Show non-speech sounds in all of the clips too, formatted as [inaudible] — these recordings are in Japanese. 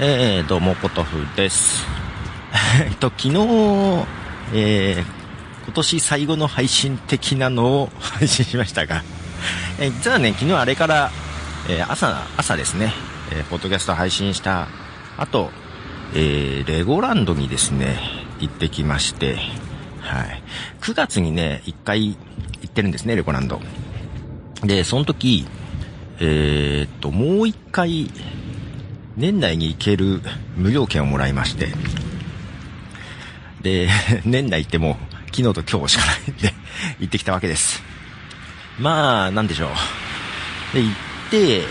えー、どうも、ポトフです。[laughs] えっと、昨日、えー、今年最後の配信的なのを配信しましたが、[laughs] えー実はね、昨日あれから、えー朝、朝ですね、えーポッドキャスト配信した後、えーレゴランドにですね、行ってきまして、はい。9月にね、1回行ってるんですね、レゴランド。で、その時、えーっと、もう一回、年内に行ける無料券をもらいまして、で、[laughs] 年内行っても、昨日と今日しかないんで、行ってきたわけです。まあ、なんでしょう。で、行って、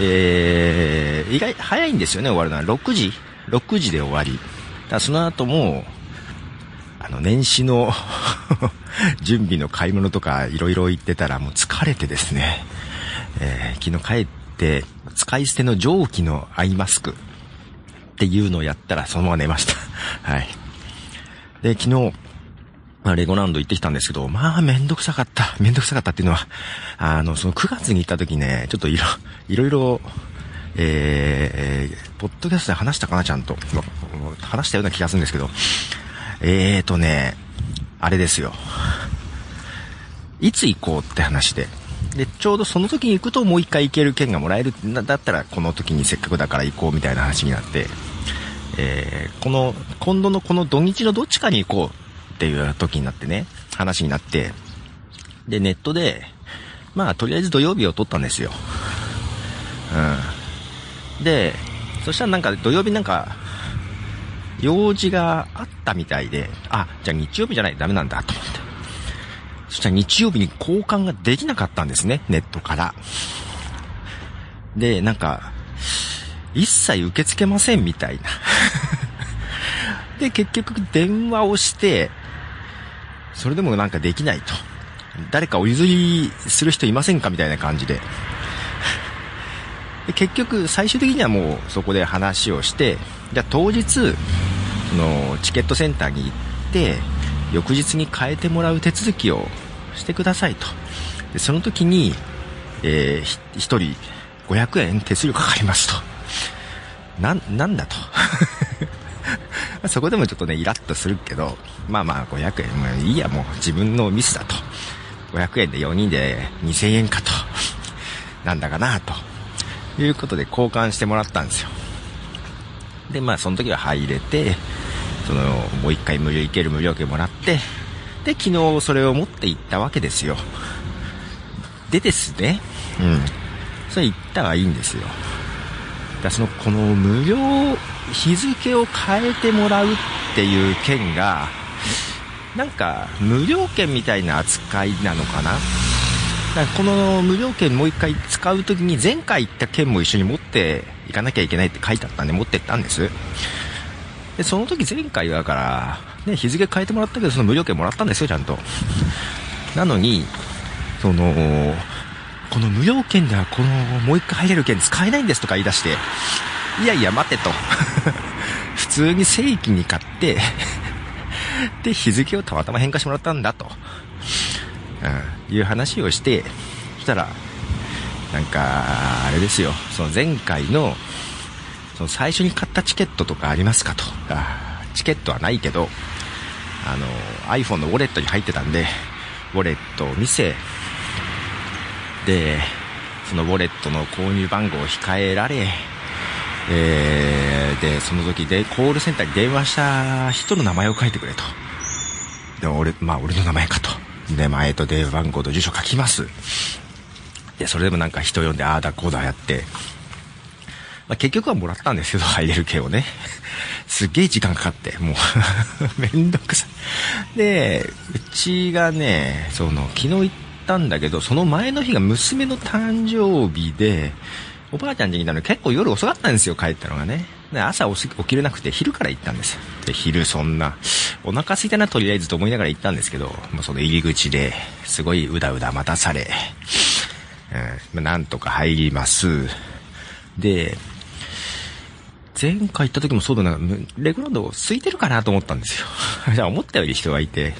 えー、意外、早いんですよね、終わるのは。6時 ?6 時で終わり。だその後も、あの、年始の [laughs] 準備の買い物とかいろいろ行ってたらもう疲れてですね、えー昨日帰って、使い捨ての蒸気のアイマスクっていうのをやったらそのまま寝ました。[laughs] はい。で、昨日、まあ、レゴランド行ってきたんですけど、まあ、めんどくさかった。めんどくさかったっていうのは、あの、その9月に行った時ね、ちょっといろ、いろいろ、えー、ポッドキャストで話したかな、ちゃんと。話したような気がするんですけど、えーとね、あれですよ。いつ行こうって話で。で、ちょうどその時に行くともう一回行ける券がもらえる。だったらこの時にせっかくだから行こうみたいな話になって、えー、この、今度のこの土日のどっちかに行こうっていう時になってね、話になって、で、ネットで、まあ、とりあえず土曜日を取ったんですよ。うん。で、そしたらなんか土曜日なんか、用事があったみたいで、あ、じゃあ日曜日じゃないとダメなんだと思って。そしたら日曜日に交換ができなかったんですね、ネットから。で、なんか、一切受け付けませんみたいな。[laughs] で、結局電話をして、それでもなんかできないと。誰かお譲りする人いませんかみたいな感じで。で結局、最終的にはもうそこで話をして、じゃあ当日、その、チケットセンターに行って、翌日に変えてもらう手続きをしてくださいと。でその時に、えーひ一人500円手数料かかりますと。な、なんだと。[laughs] そこでもちょっとね、イラッとするけど、まあまあ500円、もういいや、もう自分のミスだと。500円で4人で2000円かと。なんだかなと。いうことで交換してもらったんですよ。で、まあその時は入れて、その、もう一回無料行ける無料券もらって、で、昨日それを持って行ったわけですよ。でですね、うん。それ行ったはいいんですよ。だその、この無料、日付を変えてもらうっていう券が、なんか、無料券みたいな扱いなのかな？だかこの無料券もう一回使うときに前回行った券も一緒に持っていかなきゃいけないって書いてあったんで持ってったんです。で、その時前回だから、ね、日付変えてもらったけどその無料券もらったんですよ、ちゃんと。なのに、その、この無料券ではこのもう一回入れる券使えないんですとか言い出して、いやいや待てと。[laughs] 普通に正規に買って、で、日付をたまたま変化してもらったんだと。うん、いう話をして、したら、なんか、あれですよ、その前回の、その最初に買ったチケットとかありますかと。あチケットはないけど、あの、iPhone のウォレットに入ってたんで、ウォレットを見せ、で、そのウォレットの購入番号を控えられ、えー、で、その時で、コールセンターに電話した人の名前を書いてくれと。で、俺、まあ俺の名前かと。で、前と電話番号と住所書きます。で、それでもなんか人呼んで、ああだこうだやって、まあ、結局はもらったんですけど、入れる券をね。[laughs] すっげえ時間かかって、もう、[laughs] めんどくさい。で、うちがね、その、昨日行ったんだけど、その前の日が娘の誕生日で、おばあちゃん家にいたの結構夜遅かったんですよ、帰ったのがね。で、朝起きれなくて、昼から行ったんですよ。で、昼そんな、お腹空いたな、とりあえずと思いながら行ったんですけど、もうその入り口で、すごいうだうだ待たされ、うん、なんとか入ります。で、前回行った時もそうだな、レグランド空いてるかなと思ったんですよ。[laughs] じゃあ思ったより人がいて、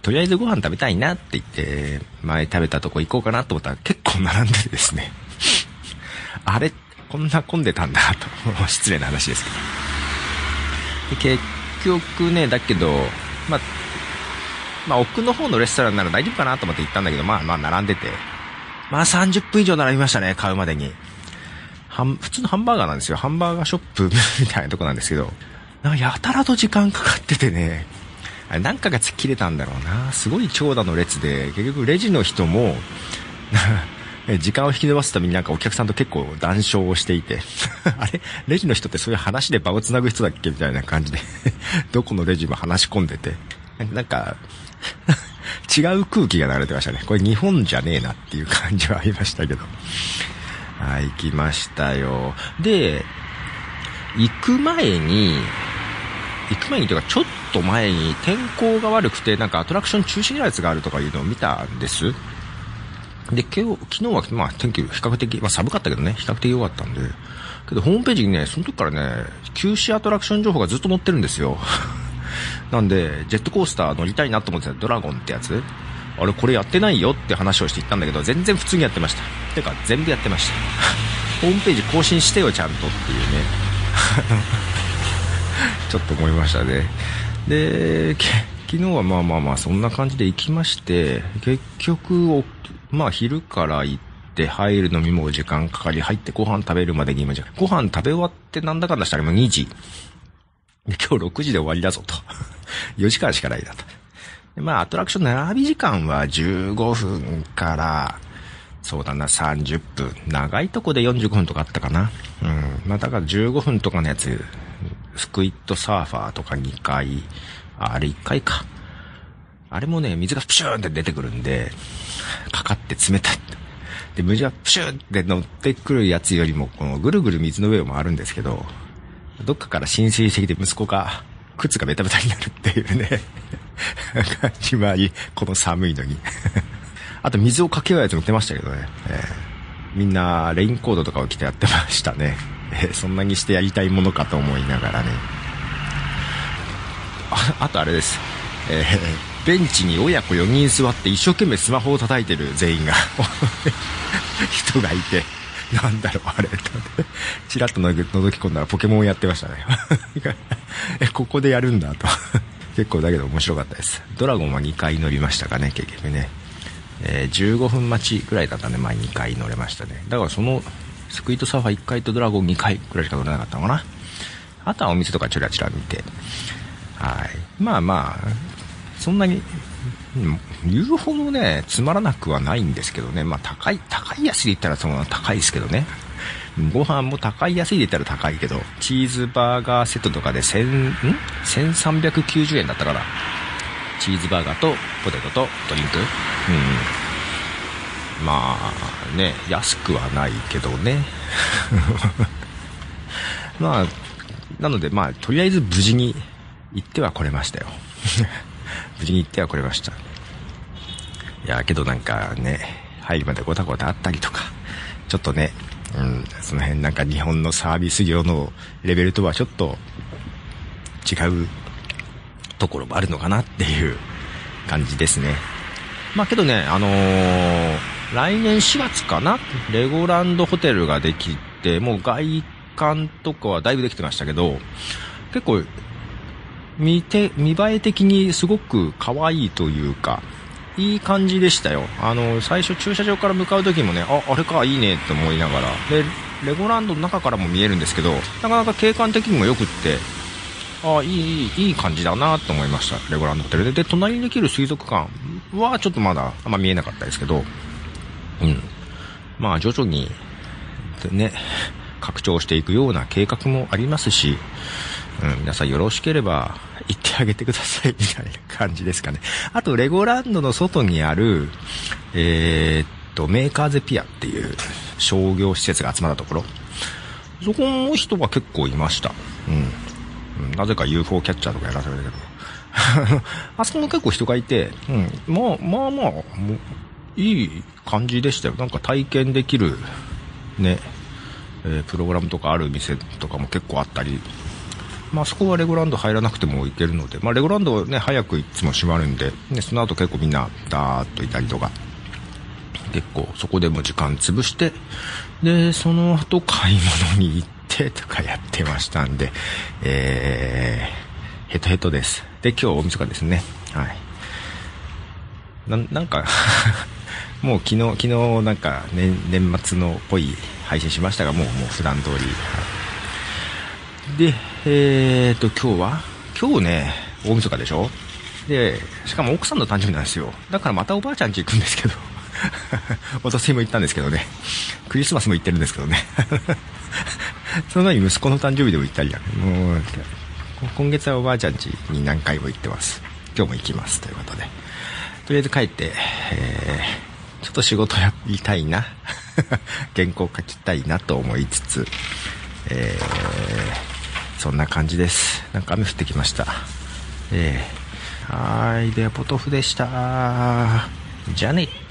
とりあえずご飯食べたいなって言って、前食べたとこ行こうかなと思ったら結構並んでですね。[laughs] あれ、こんな混んでたんだと失礼な話ですけどで結局ねだけどまあまあ、奥の方のレストランなら大丈夫かなと思って行ったんだけど、まあまあ並んでて。まあ30分以上並びましたね、買うまでに。はん、普通のハンバーガーなんですよ。ハンバーガーショップみたいなとこなんですけど。なんかやたらと時間かかっててね。あれなんかが切れたんだろうな。すごい長蛇の列で、結局レジの人も、[laughs] 時間を引き延ばすためになんかお客さんと結構談笑をしていて [laughs] あれ？レジの人ってそういう話で場を繋ぐ人だっけみたいな感じで [laughs] どこのレジも話し込んでて。なんか違う空気が流れてましたね。これ日本じゃねえなっていう感じはありましたけど。はい、行きましたよ。で、行く前に、行く前にというかちょっと前に天候が悪くてなんかアトラクション中止のやつがあるとかいうのを見たんです。で、今日、昨日はまあ天気比較的、まあ寒かったけどね、比較的良かったんで、けどホームページにね、その時からね、休止アトラクション情報がずっと載ってるんですよ。[laughs] なんで、ジェットコースター乗りたいなと思ってたドラゴンってやつあれこれやってないよって話をしていったんだけど、全然普通にやってました。てか、全部やってました。[laughs] ホームページ更新してよ、ちゃんとっていうね。[laughs] ちょっと思いましたね。で、昨日はまあまあまあ、そんな感じで行きまして、結局、まあ昼から行って、入るのにも時間かかり、入ってご飯食べるまでに今じゃ、ご飯食べ終わってなんだかんだしたら今2時。今日6時で終わりだぞと。[laughs] 4時間しかないだと。まあ、アトラクション並び時間は15分から、そうだな、30分。長いとこで45分とかあったかな。うん。まあ、だから15分とかのやつ、スクイットサーファーとか2回、あれ1回か。あれもね、水がプシューンって出てくるんで、かかって冷たい。で、無事はプシューンって乗ってくるやつよりも、このぐるぐる水の上を回るんですけど、どっかから浸水してきて息子が、靴がベタベタになるっていうね感じもあり、この寒いのにあと水をかけようやつもってましたけどね。えー、みんなレインコードとかを着てやってましたね。えー、そんなにしてやりたいものかと思いながらね。あ、あとあれです。えー、ベンチに親子4人座って一生懸命スマホを叩いてる全員が [laughs] 人がいて、なんだろう、あれ。チラッと覗き込んだらポケモンやってましたね。[laughs] え、ここでやるんだと。[laughs] 結構だけど面白かったです。ドラゴンは2回乗りましたかね、結局ね。えー、15分待ちぐらいだったんで、まあ2回乗れましたね。だからその、スクイートサーファー1回とドラゴン2回ぐらいしか乗れなかったのかな。あとはお店とかチラチラ見て。はい。まあまあ、そんなに、言うほどね、つまらなくはないんですけどね。まあ高い、高い安いで言ったらその高いですけどね。ご飯も高い安いで言ったら高いけど、チーズバーガーセットとかで1000、ん ?1390 円だったから。チーズバーガーとポテトとドリンク。うん。まあね、安くはないけどね。[laughs] まあ、なのでまあ、とりあえず無事に行っては来れましたよ。無事に行っては来れました。いや、けどなんかね、入るまでごたごたあったりとか、ちょっとね、うん、その辺なんか日本のサービス業のレベルとはちょっと違うところもあるのかなっていう感じですね。まあけどね、あのー、来年4月かな？レゴランドホテルができて、もう外観とかはだいぶできてましたけど、結構見て、見栄え的にすごく可愛いというか、いい感じでしたよ。あの、最初駐車場から向かう時もね、あ、あれか、いいねって思いながら。で、レゴランドの中からも見えるんですけど、なかなか景観的にも良くって、あ、いい、いい感じだなと思いました。レゴランドホテルで。で、隣にできる水族館はちょっとまだあんま見えなかったですけど、うん。まあ、徐々に、ね、拡張していくような計画もありますし、うん、皆さんよろしければ行ってあげてくださいみたいな感じですかね。あと、レゴランドの外にある、えー、っと、メーカーゼピアっていう商業施設が集まったところ。そこの人は結構いました。うん。なぜか UFO キャッチャーとかやらされたけど。[laughs] あそこも結構人がいて、うん。まあまあまあ、もう、いい感じでしたよ。なんか体験できる、ね、えー、プログラムとかある店とかも結構あったり、まあそこはレゴランド入らなくても行けるので、まあレゴランドね、早くいつも閉まるんで、ね、その後結構みんなダーッといたりとか、結構そこでも時間潰して、で、その後買い物に行ってとかやってましたんで、えー、ヘトヘトです。で、今日大晦日ですね。はい。な、なんか [laughs] もう昨日、昨日なんか年、年末のっぽい配信しましたが、もう、もう普段通り。はい、で、えーと、今日は？今日ね、大晦日でしょ？で、しかも奥さんの誕生日なんですよ。だからまたおばあちゃん家行くんですけど。[laughs] おとといも行ったんですけどね。クリスマスも行ってるんですけどね。[laughs] その前に息子の誕生日でも行ったりやもう、今月はおばあちゃん家に何回も行ってます。今日も行きます。ということで。とりあえず帰って、えー、ちょっと仕事やりたいな。[laughs] 原稿書きたいなと思いつつ、えー、そんな感じです。なんか雨降ってきました。えー、はい。では、ポトフでした。じゃあね。